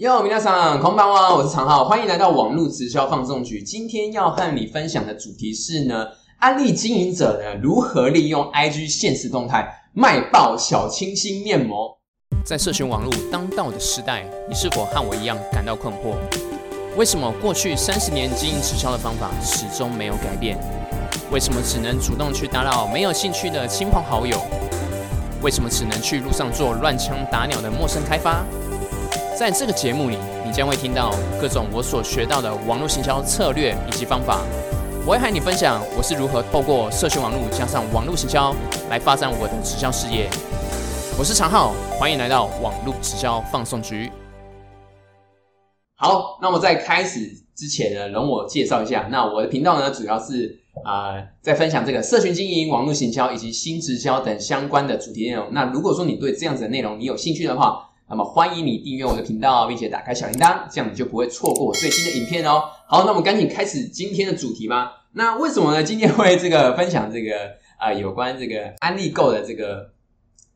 哟，皆さん、こんばんは，我是常浩，欢迎来到网络直销放送局。今天要和你分享的主题是呢，安利经营者呢如何利用 IG 现实动态卖爆小清新面膜。在社群网络当道的时代，你是否和我一样感到困惑？为什么过去三十年经营直销的方法始终没有改变？为什么只能主动去打扰没有兴趣的亲朋好友？为什么只能去路上做乱枪打鸟的陌生开发？ 在这个节目里，你将会听到各种我所学到的网络行销策略以及方法。我会和你分享我是如何透过社群网络加上网络行销来发展我的直销事业。我是常浩，欢迎来到网络直销放送局。好，那么在开始之前呢，容我介绍一下。那我的频道呢，主要是呃在分享这个社群经营、网络行销以及新直销等相关的主题内容。那如果说你对这样子的内容你有兴趣的话，那么欢迎你订阅我的频道，并且打开小铃铛，这样你就不会错过我最新的影片哦。好，那我们赶紧开始今天的主题吧。那为什么呢？今天会这个分享这个啊有关这个安利购的这个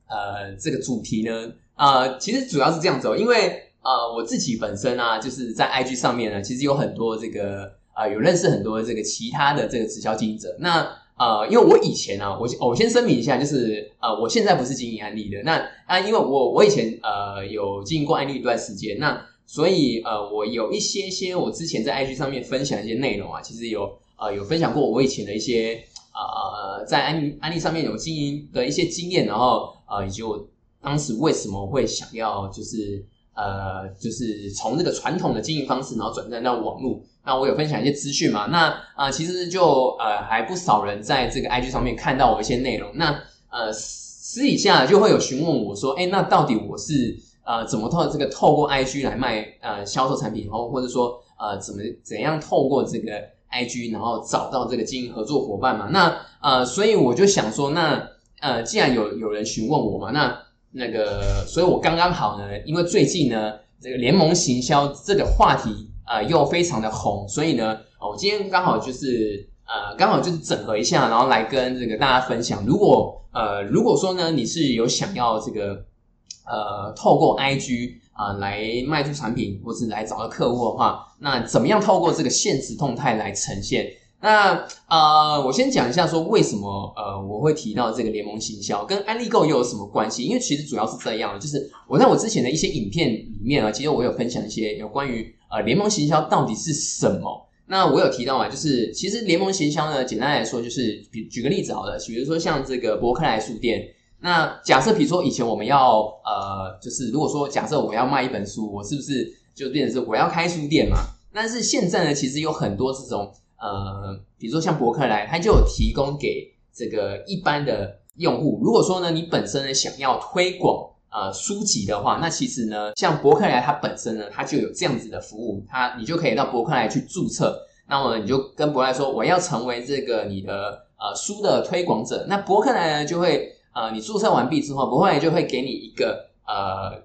呃这个主题呢？啊，其实主要是这样子哦，因为呃我自己本身啊，就是在 IG 上面呢，其实有很多这个啊有认识很多这个其他的这个直销经营者。那呃，因为我以前呢，我我先声明一下，就是呃，我现在不是经营安利的。那啊，因为我我以前呃有经营过安利一段时间，那所以呃，我有一些些我之前在 IG 上面分享一些内容啊，其实有呃有分享过我以前的一些呃在安安利上面有经营的一些经验，然后呃以及我当时为什么会想要就是呃就是从这个传统的经营方式，然后转战到网络。那我有分享一些资讯嘛？那啊，其实就呃还不少人在这个 IG 上面看到我一些内容。那呃私底下就会有询问我说：“哎，那到底我是呃怎么透这个透过 IG 来卖呃销售产品，然后或者说呃怎么怎样透过这个 IG 然后找到这个经营合作伙伴嘛？”那呃，所以我就想说，那呃既然有有人询问我嘛，那那个，所以我刚刚好呢，因为最近呢这个联盟行销这个话题。呃，又非常的红，所以呢，我今天刚好就是呃，刚好就是整合一下，然后来跟这个大家分享。如果呃，如果说呢，你是有想要这个呃，透过 IG 啊来卖出产品，或是来找到客户的话，那怎么样透过这个现实动态来呈现？那呃，我先讲一下说为什么呃我会提到这个联盟行销跟安利购又有什么关系？因为其实主要是这样，就是我在我之前的一些影片里面啊，其实我有分享一些有关于。呃，联盟行销到底是什么？那我有提到嘛，就是其实联盟行销呢，简单来说就是，举举个例子好了，比如说像这个博客来书店。那假设比如说以前我们要呃，就是如果说假设我要卖一本书，我是不是就变成是我要开书店嘛？但是现在呢，其实有很多这种呃，比如说像博客来，它就有提供给这个一般的用户。如果说呢，你本身呢想要推广。呃，书籍的话，那其实呢，像博客来它本身呢，它就有这样子的服务，它你就可以到博客来去注册，那么你就跟博客来说，我要成为这个你的呃书的推广者，那博客来呢就会呃，你注册完毕之后，博客来就会给你一个呃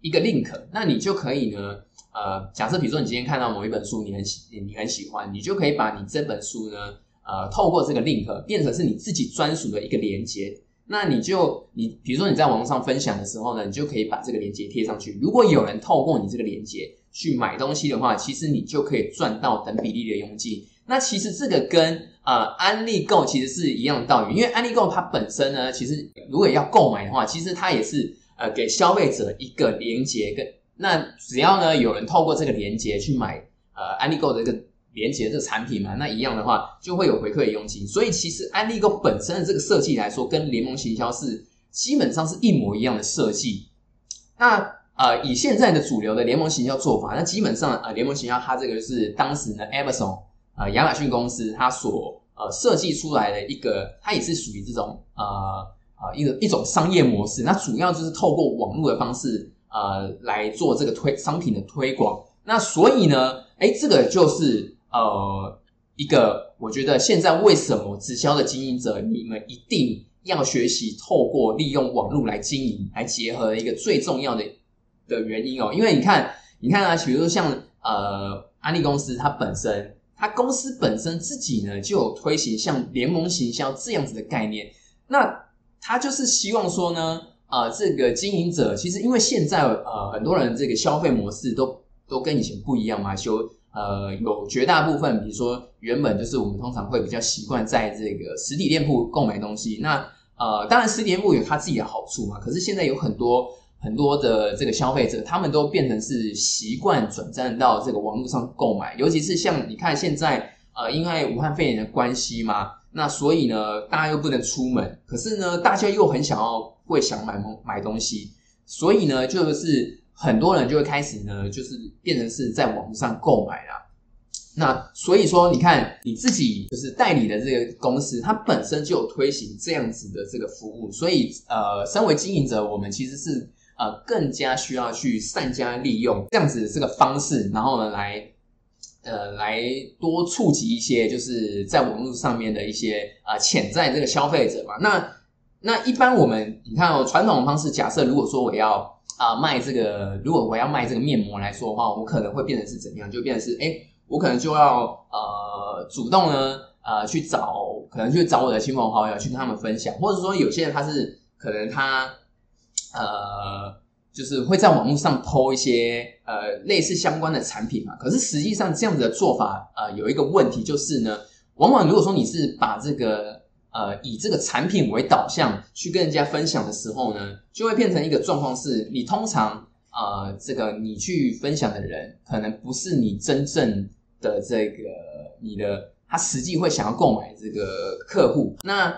一个 link，那你就可以呢呃，假设比如说你今天看到某一本书，你很喜你很喜欢，你就可以把你这本书呢呃透过这个 link 变成是你自己专属的一个连接。那你就你比如说你在网络上分享的时候呢，你就可以把这个链接贴上去。如果有人透过你这个链接去买东西的话，其实你就可以赚到等比例的佣金。那其实这个跟呃安利购其实是一样的道理，因为安利购它本身呢，其实如果要购买的话，其实它也是呃给消费者一个连接，跟那只要呢有人透过这个连接去买呃安利购的这个。连接这个产品嘛，那一样的话就会有回馈的佣金。所以其实安利购本身的这个设计来说，跟联盟行销是基本上是一模一样的设计。那呃，以现在的主流的联盟行销做法，那基本上呃，联盟行销它这个就是当时呢，Amazon 呃亚马逊公司它所呃设计出来的一个，它也是属于这种呃呃一个一种商业模式。那主要就是透过网络的方式呃来做这个推商品的推广。那所以呢，哎，这个就是。呃，一个我觉得现在为什么直销的经营者，你们一定要学习透过利用网络来经营，来结合一个最重要的的原因哦。因为你看，你看啊，比如说像呃安利公司，它本身，它公司本身自己呢就有推行像联盟行销这样子的概念，那它就是希望说呢。呃这个经营者，其实因为现在呃很多人这个消费模式都都跟以前不一样嘛，就呃有绝大部分，比如说原本就是我们通常会比较习惯在这个实体店铺购买东西，那呃当然实体店铺有它自己的好处嘛，可是现在有很多。很多的这个消费者，他们都变成是习惯转战到这个网络上购买，尤其是像你看现在，呃，因为武汉肺炎的关系嘛，那所以呢，大家又不能出门，可是呢，大家又很想要会想买买东西，所以呢，就是很多人就会开始呢，就是变成是在网络上购买啦。那所以说，你看你自己就是代理的这个公司，它本身就有推行这样子的这个服务，所以呃，身为经营者，我们其实是。呃，更加需要去善加利用这样子这个方式，然后呢，来呃来多触及一些就是在网络上面的一些啊潜在这个消费者嘛。那那一般我们你看哦，传统的方式，假设如果说我要啊卖这个，如果我要卖这个面膜来说的话，我可能会变成是怎样？就变成是哎，我可能就要呃主动呢呃去找，可能去找我的亲朋好友去跟他们分享，或者说有些人他是可能他。呃，就是会在网络上抛一些呃类似相关的产品嘛。可是实际上这样子的做法，呃，有一个问题就是呢，往往如果说你是把这个呃以这个产品为导向去跟人家分享的时候呢，就会变成一个状况是，你通常呃这个你去分享的人，可能不是你真正的这个你的他实际会想要购买这个客户那。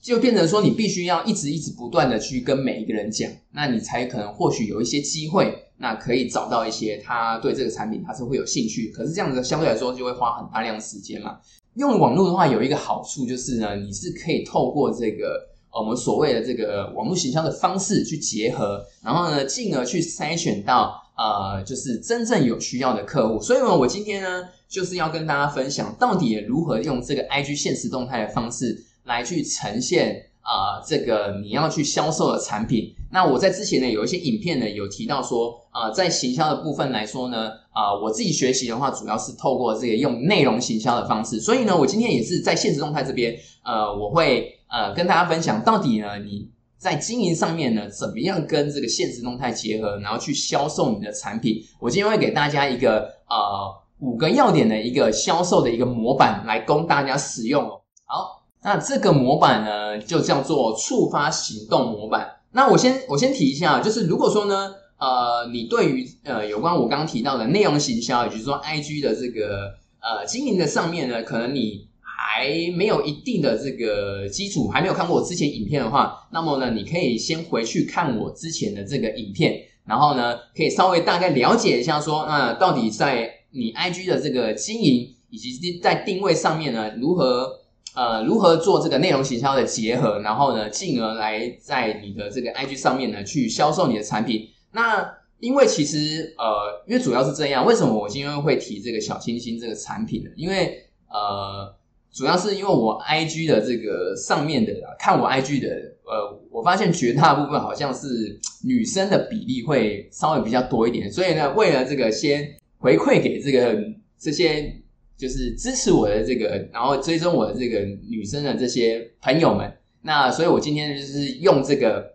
就变成说，你必须要一直一直不断的去跟每一个人讲，那你才可能或许有一些机会，那可以找到一些他对这个产品他是会有兴趣。可是这样子相对来说就会花很大量时间嘛。用网络的话有一个好处就是呢，你是可以透过这个我们所谓的这个网络行销的方式去结合，然后呢，进而去筛选到呃，就是真正有需要的客户。所以呢，我今天呢就是要跟大家分享到底如何用这个 IG 现实动态的方式。来去呈现啊，这个你要去销售的产品。那我在之前呢有一些影片呢有提到说，啊，在行销的部分来说呢，啊，我自己学习的话，主要是透过这个用内容行销的方式。所以呢，我今天也是在现实动态这边，呃，我会呃跟大家分享到底呢你在经营上面呢怎么样跟这个现实动态结合，然后去销售你的产品。我今天会给大家一个呃五个要点的一个销售的一个模板来供大家使用哦。好。那这个模板呢，就叫做触发行动模板。那我先我先提一下，就是如果说呢，呃，你对于呃有关我刚刚提到的内容行销，也就是说 IG 的这个呃经营的上面呢，可能你还没有一定的这个基础，还没有看过我之前影片的话，那么呢，你可以先回去看我之前的这个影片，然后呢，可以稍微大概了解一下，说那到底在你 IG 的这个经营以及在定位上面呢，如何。呃，如何做这个内容行销的结合，然后呢，进而来在你的这个 IG 上面呢，去销售你的产品。那因为其实呃，因为主要是这样，为什么我今天会提这个小清新这个产品呢？因为呃，主要是因为我 IG 的这个上面的看我 IG 的，呃，我发现绝大部分好像是女生的比例会稍微比较多一点，所以呢，为了这个先回馈给这个这些。就是支持我的这个，然后追踪我的这个女生的这些朋友们，那所以我今天就是用这个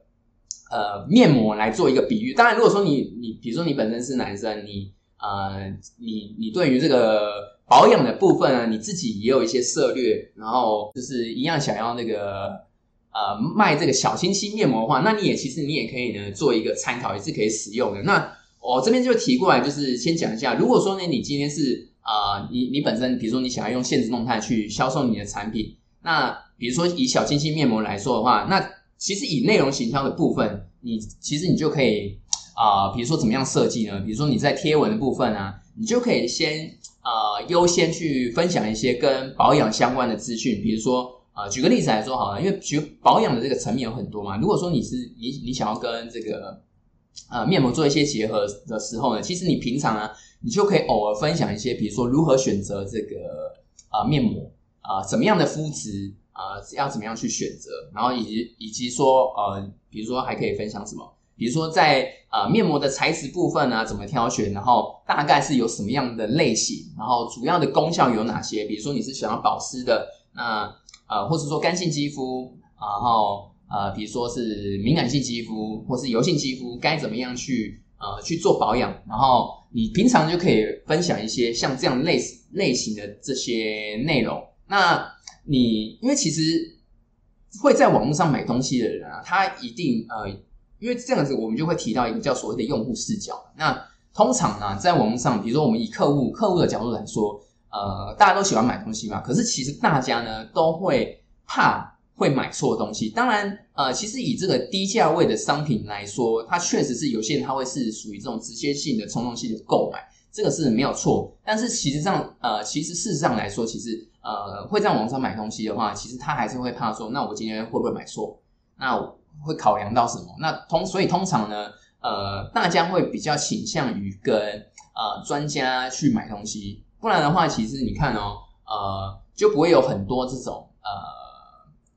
呃面膜来做一个比喻。当然，如果说你你比如说你本身是男生，你呃你你对于这个保养的部分呢，你自己也有一些策略，然后就是一样想要那个呃卖这个小清新面膜的话，那你也其实你也可以呢做一个参考，也是可以使用的。那我这边就提过来，就是先讲一下，如果说呢你今天是。啊，你你本身，比如说你想要用现实动态去销售你的产品，那比如说以小清新面膜来说的话，那其实以内容行销的部分，你其实你就可以啊，比如说怎么样设计呢？比如说你在贴文的部分啊，你就可以先啊优先去分享一些跟保养相关的资讯，比如说啊，举个例子来说好了，因为举保养的这个层面有很多嘛，如果说你是你你想要跟这个呃面膜做一些结合的时候呢，其实你平常啊。你就可以偶尔分享一些，比如说如何选择这个啊面膜啊，怎么样的肤质啊，要怎么样去选择，然后以及以及说呃，比如说还可以分享什么，比如说在啊面膜的材质部分呢，怎么挑选，然后大概是有什么样的类型，然后主要的功效有哪些？比如说你是想要保湿的，那呃或者说干性肌肤，然后呃，比如说是敏感性肌肤或是油性肌肤，该怎么样去呃去做保养，然后你平常就可以分享一些像这样类类型的这些内容。那你因为其实会在网络上买东西的人啊，他一定呃，因为这样子我们就会提到一个叫所谓的用户视角。那通常呢，在网络上，比如说我们以客户客户的角度来说，呃，大家都喜欢买东西嘛，可是其实大家呢都会怕。会买错东西，当然，呃，其实以这个低价位的商品来说，它确实是有些人他会是属于这种直接性的冲动性的购买，这个是没有错。但是其实上，呃，其实事实上来说，其实呃，会在网上买东西的话，其实他还是会怕说，那我今天会不会买错？那会考量到什么？那通所以通常呢，呃，大家会比较倾向于跟呃专家去买东西，不然的话，其实你看哦，呃，就不会有很多这种呃。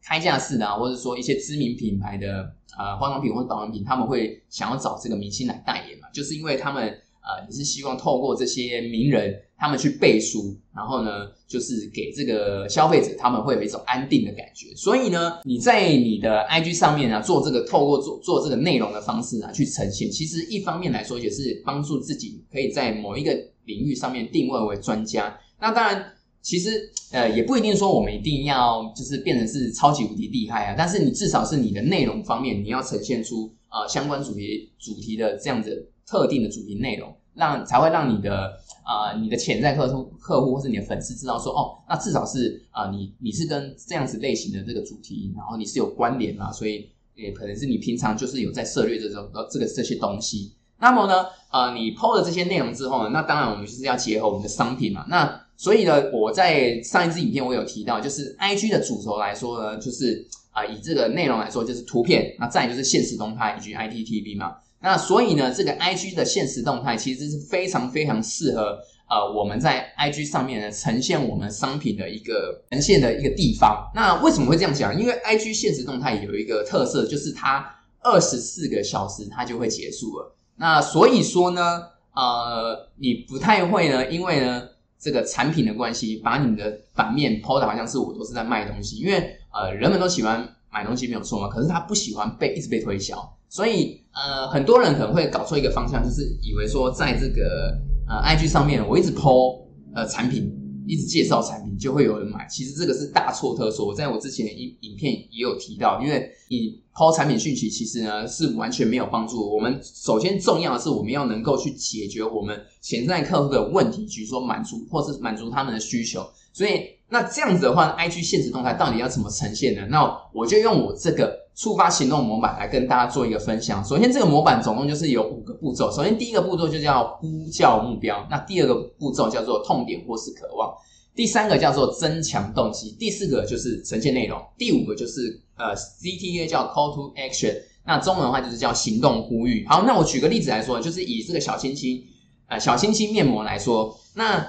开架式的啊，或者说一些知名品牌的呃化妆品或者保养品，他们会想要找这个明星来代言嘛，就是因为他们呃也是希望透过这些名人他们去背书，然后呢就是给这个消费者他们会有一种安定的感觉。所以呢你在你的 IG 上面啊做这个透过做做这个内容的方式啊去呈现，其实一方面来说也是帮助自己可以在某一个领域上面定位为专家。那当然。其实，呃，也不一定说我们一定要就是变成是超级无敌厉害啊，但是你至少是你的内容方面，你要呈现出呃相关主题主题的这样子特定的主题内容，让才会让你的啊你的潜在客户客户或是你的粉丝知道说哦，那至少是啊你你是跟这样子类型的这个主题，然后你是有关联嘛，所以也可能是你平常就是有在涉猎这种这个这些东西。那么呢，呃，你抛了这些内容之后呢，那当然我们就是要结合我们的商品嘛，那。所以呢，我在上一支影片我有提到，就是 I G 的主轴来说呢，就是啊，以这个内容来说，就是图片，那再就是现实动态以及 I T T V 嘛。那所以呢，这个 I G 的现实动态其实是非常非常适合呃我们在 I G 上面呢呈现我们商品的一个呈现的一个地方。那为什么会这样讲？因为 I G 现实动态有一个特色，就是它二十四个小时它就会结束了。那所以说呢，呃，你不太会呢，因为呢。这个产品的关系，把你的版面抛的好像是我都是在卖东西，因为呃，人们都喜欢买东西没有错嘛，可是他不喜欢被一直被推销，所以呃，很多人可能会搞错一个方向，就是以为说在这个呃 IG 上面，我一直抛呃产品。一直介绍产品就会有人买，其实这个是大错特错。我在我之前影影片也有提到，因为你抛产品讯息，其实呢是完全没有帮助。我们首先重要的是，我们要能够去解决我们潜在客户的问题，比如说满足或是满足他们的需求。所以那这样子的话，IG 现实动态到底要怎么呈现呢？那我就用我这个。触发行动模板来跟大家做一个分享。首先，这个模板总共就是有五个步骤。首先，第一个步骤就叫呼叫目标，那第二个步骤叫做痛点或是渴望，第三个叫做增强动机，第四个就是呈现内容，第五个就是呃 CTA 叫 Call to Action，那中文的话就是叫行动呼吁。好，那我举个例子来说，就是以这个小清新呃小清新面膜来说，那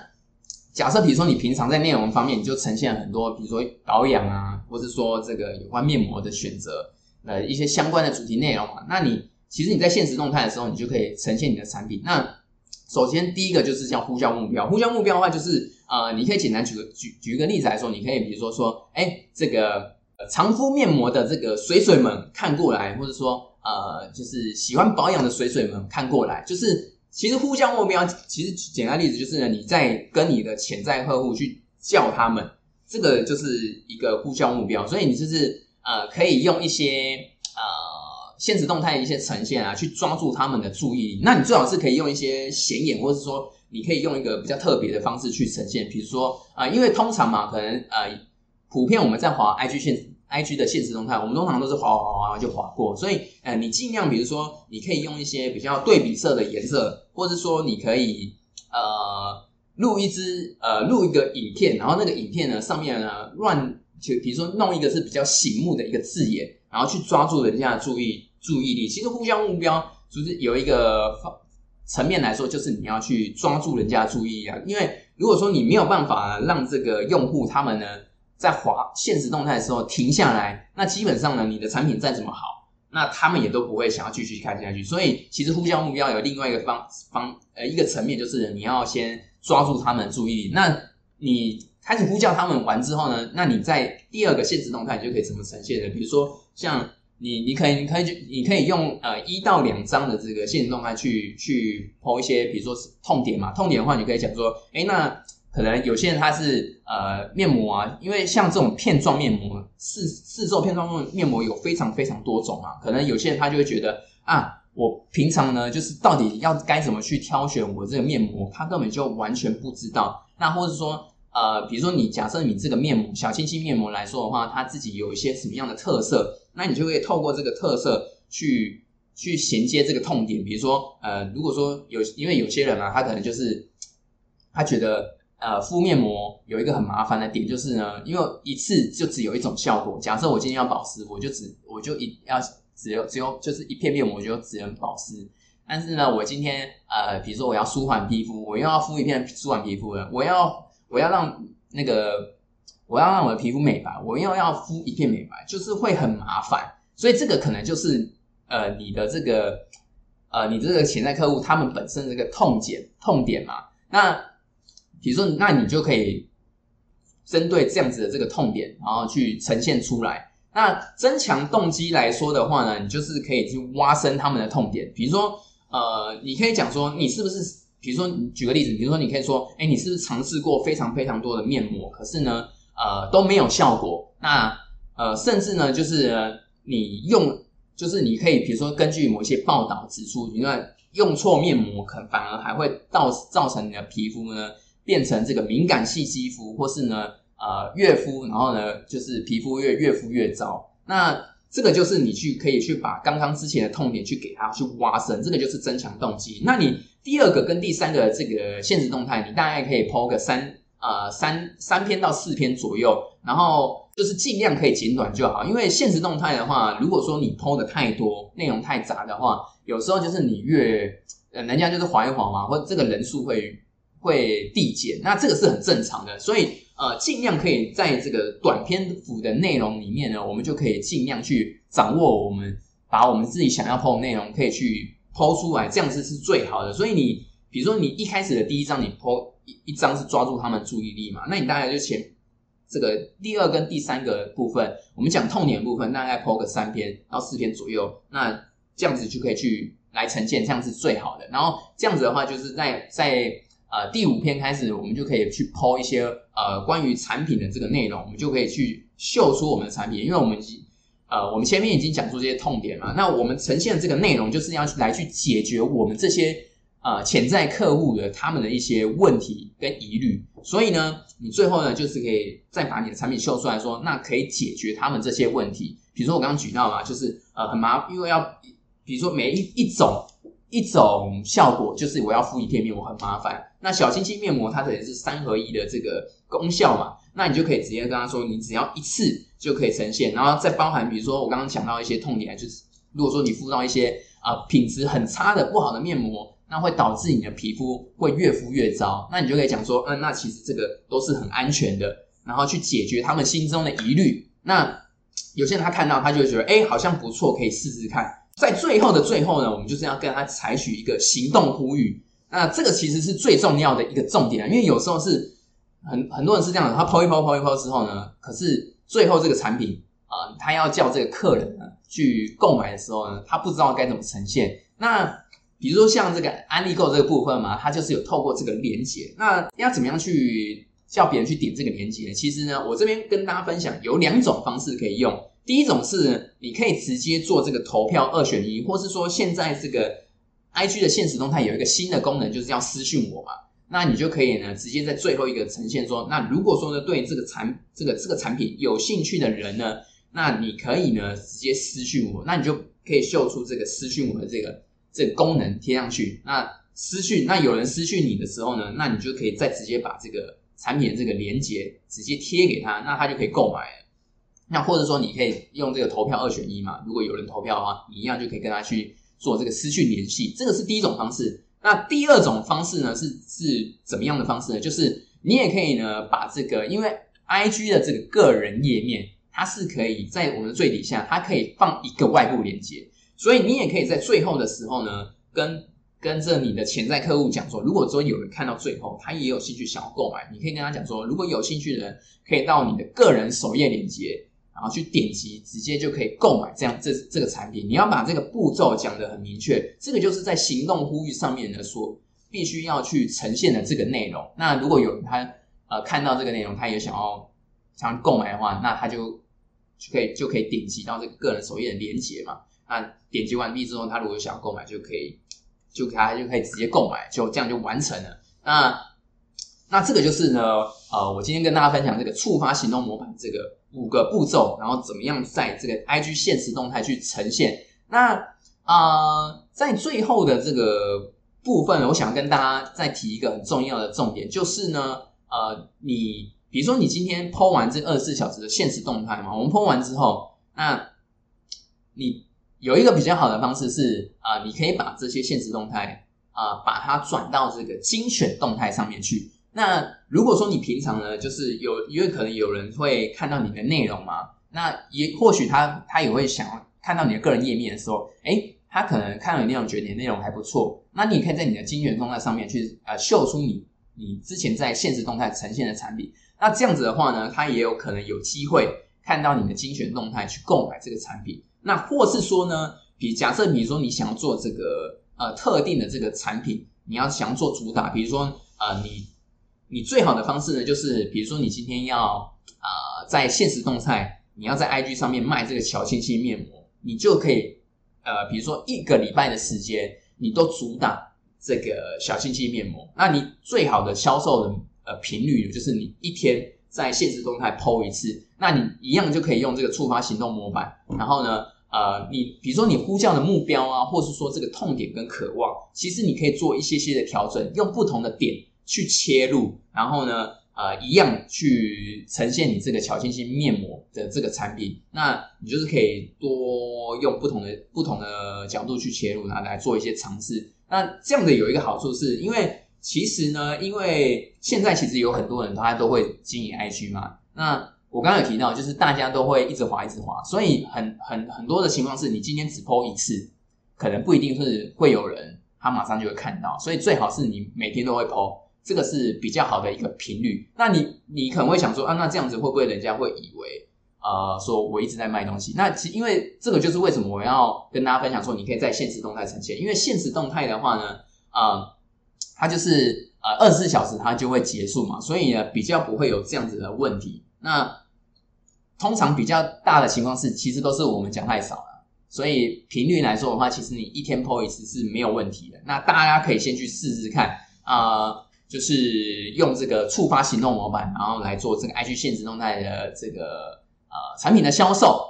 假设比如说你平常在内容方面你就呈现很多，比如说保养啊，或是说这个有关面膜的选择。呃，一些相关的主题内容嘛，那你其实你在现实动态的时候，你就可以呈现你的产品。那首先第一个就是叫呼叫目标，呼叫目标的话，就是呃，你可以简单举个举举一个例子来说，你可以比如说说，哎，这个常敷面膜的这个水水们看过来，或者说呃，就是喜欢保养的水水们看过来，就是其实呼叫目标，其实简单例子就是呢，你在跟你的潜在客户去叫他们，这个就是一个呼叫目标，所以你就是。呃，可以用一些呃现实动态的一些呈现啊，去抓住他们的注意力。那你最好是可以用一些显眼，或者是说你可以用一个比较特别的方式去呈现。比如说啊，因为通常嘛，可能呃普遍我们在滑 IG 现 IG 的现实动态，我们通常都是滑滑滑滑就滑过。所以呃，你尽量比如说你可以用一些比较对比色的颜色，或者说你可以呃录一支呃录一个影片，然后那个影片呢上面呢乱。就比如说弄一个是比较醒目的一个字眼，然后去抓住人家的注意注意力。其实互相目标就是有一个层面来说，就是你要去抓住人家的注意力啊。因为如果说你没有办法让这个用户他们呢在滑现实动态的时候停下来，那基本上呢你的产品再怎么好，那他们也都不会想要继续看下去。所以其实互相目标有另外一个方方呃一个层面，就是你要先抓住他们的注意力。那你。开始呼叫他们完之后呢，那你在第二个现实动态就可以怎么呈现呢？比如说像你你可以你可以你可以用呃一到两张的这个现实动态去去剖一些，比如说是痛点嘛，痛点的话，你可以讲说，哎，那可能有些人他是呃面膜啊，因为像这种片状面膜，四四周片状面膜有非常非常多种嘛，可能有些人他就会觉得啊，我平常呢就是到底要该怎么去挑选我这个面膜，他根本就完全不知道，那或者说。呃，比如说你假设你这个面膜小清新面膜来说的话，它自己有一些什么样的特色，那你就可以透过这个特色去去衔接这个痛点。比如说，呃，如果说有，因为有些人啊，他可能就是他觉得呃敷面膜有一个很麻烦的点，就是呢，因为一次就只有一种效果。假设我今天要保湿，我就只我就一要只有只有就是一片面膜就只能保湿。但是呢，我今天呃，比如说我要舒缓皮肤，我又要敷一片舒缓皮肤的，我要。我要让那个，我要让我的皮肤美白，我又要敷一片美白，就是会很麻烦，所以这个可能就是呃你的这个呃你这个潜在客户他们本身这个痛点痛点嘛。那比如说，那你就可以针对这样子的这个痛点，然后去呈现出来。那增强动机来说的话呢，你就是可以去挖深他们的痛点，比如说呃，你可以讲说你是不是。比如说，举个例子，比如说，你可以说，哎，你是不是尝试过非常非常多的面膜，可是呢，呃，都没有效果。那呃，甚至呢，就是你用，就是你可以，比如说，根据某一些报道指出，你看用错面膜，可反而还会造造成你的皮肤呢变成这个敏感性肌肤，或是呢，呃，越敷，然后呢，就是皮肤越越敷越糟。那这个就是你去可以去把刚刚之前的痛点去给它去挖深，这个就是增强动机。那你。第二个跟第三个这个现实动态，你大概可以抛个三呃三三篇到四篇左右，然后就是尽量可以简短就好。因为现实动态的话，如果说你抛的太多，内容太杂的话，有时候就是你越呃人家就是划一划嘛，或这个人数会会递减，那这个是很正常的。所以呃，尽量可以在这个短篇幅的内容里面呢，我们就可以尽量去掌握我们把我们自己想要抛的内容可以去。抛出来这样子是最好的，所以你比如说你一开始的第一张你抛一一张是抓住他们注意力嘛，那你大概就前这个第二跟第三个部分，我们讲痛点部分大概抛个三篇到四篇左右，那这样子就可以去来呈现，这样是最好的。然后这样子的话，就是在在呃第五篇开始，我们就可以去抛一些呃关于产品的这个内容，我们就可以去秀出我们的产品，因为我们。呃，我们前面已经讲出这些痛点嘛，那我们呈现的这个内容就是要来去解决我们这些呃潜在客户的他们的一些问题跟疑虑，所以呢，你最后呢就是可以再把你的产品秀出来说，那可以解决他们这些问题。比如说我刚刚举到嘛，就是呃很麻，因为要比如说每一一种一种效果，就是我要敷一片面膜很麻烦。那小清新面膜它等于是三合一的这个功效嘛，那你就可以直接跟他说，你只要一次。就可以呈现，然后再包含，比如说我刚刚讲到一些痛点，就是如果说你敷到一些啊品质很差的不好的面膜，那会导致你的皮肤会越敷越糟。那你就可以讲说，嗯，那其实这个都是很安全的，然后去解决他们心中的疑虑。那有些人他看到他就觉得，哎，好像不错，可以试试看。在最后的最后呢，我们就是要跟他采取一个行动呼吁。那这个其实是最重要的一个重点，因为有时候是很很多人是这样的，他抛一抛抛一抛之后呢，可是。最后这个产品啊，他要叫这个客人呢去购买的时候呢，他不知道该怎么呈现。那比如说像这个安利购这个部分嘛，它就是有透过这个连接。那要怎么样去叫别人去点这个连接？其实呢，我这边跟大家分享有两种方式可以用。第一种是你可以直接做这个投票二选一，或是说现在这个 IG 的现实动态有一个新的功能，就是要私讯我嘛。那你就可以呢，直接在最后一个呈现说，那如果说呢，对这个产这个这个产品有兴趣的人呢，那你可以呢直接私讯我，那你就可以秀出这个私讯我的这个这个功能贴上去。那私讯，那有人私讯你的时候呢，那你就可以再直接把这个产品的这个链接直接贴给他，那他就可以购买了。那或者说你可以用这个投票二选一嘛，如果有人投票的话，你一样就可以跟他去做这个私讯联系，这个是第一种方式。那第二种方式呢，是是怎么样的方式呢？就是你也可以呢，把这个，因为 I G 的这个个人页面，它是可以在我们的最底下，它可以放一个外部连接，所以你也可以在最后的时候呢，跟跟着你的潜在客户讲说，如果说有人看到最后，他也有兴趣想要购买，你可以跟他讲说，如果有兴趣的人，可以到你的个人首页连接。然后去点击，直接就可以购买这样这这个产品。你要把这个步骤讲得很明确，这个就是在行动呼吁上面呢说必须要去呈现的这个内容。那如果有他呃看到这个内容，他也想要想购买的话，那他就就可以就可以点击到这个个人首页的链接嘛。那点击完毕之后，他如果想要购买，就可以就他就可以直接购买，就这样就完成了。那那这个就是呢，呃，我今天跟大家分享这个触发行动模板这个五个步骤，然后怎么样在这个 IG 现实动态去呈现。那啊，在最后的这个部分，我想跟大家再提一个很重要的重点，就是呢，呃，你比如说你今天 PO 完这二十四小时的现实动态嘛，我们 PO 完之后，那你有一个比较好的方式是啊，你可以把这些现实动态啊，把它转到这个精选动态上面去。那如果说你平常呢，就是有因为可能有人会看到你的内容嘛，那也或许他他也会想看到你的个人页面的时候，哎，他可能看到你内容觉得你的内容还不错，那你可以在你的精选动态上面去呃秀出你你之前在现实动态呈现的产品，那这样子的话呢，他也有可能有机会看到你的精选动态去购买这个产品，那或是说呢，比假设比如说你想要做这个呃特定的这个产品，你要想做主打，比如说呃你。你最好的方式呢，就是比如说你今天要啊，在现实动态，你要在 IG 上面卖这个小清新面膜，你就可以呃，比如说一个礼拜的时间，你都主打这个小清新面膜。那你最好的销售的呃频率，就是你一天在现实动态 PO 一次，那你一样就可以用这个触发行动模板。然后呢，呃，你比如说你呼叫的目标啊，或是说这个痛点跟渴望，其实你可以做一些些的调整，用不同的点。去切入，然后呢，呃，一样去呈现你这个巧清新面膜的这个产品，那你就是可以多用不同的不同的角度去切入，然后来做一些尝试。那这样的有一个好处是，因为其实呢，因为现在其实有很多人他都会经营 IG 嘛，那我刚刚有提到，就是大家都会一直滑一直滑，所以很很很多的情况是你今天只 PO 一次，可能不一定是会有人他马上就会看到，所以最好是你每天都会 PO。这个是比较好的一个频率。那你你可能会想说啊，那这样子会不会人家会以为呃，说我一直在卖东西？那其因为这个就是为什么我要跟大家分享说，你可以在现实动态呈现。因为现实动态的话呢，啊，它就是呃二十四小时它就会结束嘛，所以呢比较不会有这样子的问题。那通常比较大的情况是，其实都是我们讲太少了，所以频率来说的话，其实你一天 PO 一次是没有问题的。那大家可以先去试试看啊。就是用这个触发行动模板，然后来做这个 IG 现实动态的这个呃产品的销售。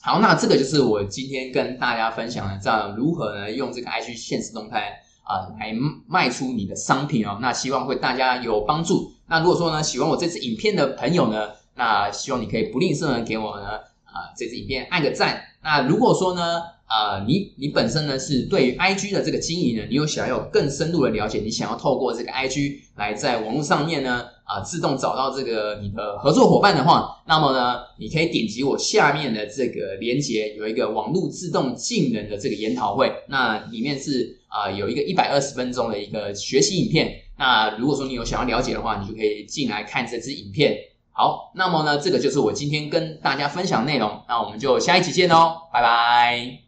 好，那这个就是我今天跟大家分享的，这样如何呢用这个 IG 现实动态啊来卖出你的商品哦。那希望会大家有帮助。那如果说呢喜欢我这次影片的朋友呢，那希望你可以不吝啬的给我呢啊这支影片按个赞。那如果说呢？啊，你你本身呢是对于 I G 的这个经营呢，你有想要有更深入的了解，你想要透过这个 I G 来在网络上面呢啊自动找到这个你的合作伙伴的话，那么呢，你可以点击我下面的这个连接，有一个网络自动进人的这个研讨会，那里面是啊有一个一百二十分钟的一个学习影片，那如果说你有想要了解的话，你就可以进来看这支影片。好，那么呢，这个就是我今天跟大家分享内容，那我们就下一期见喽，拜拜。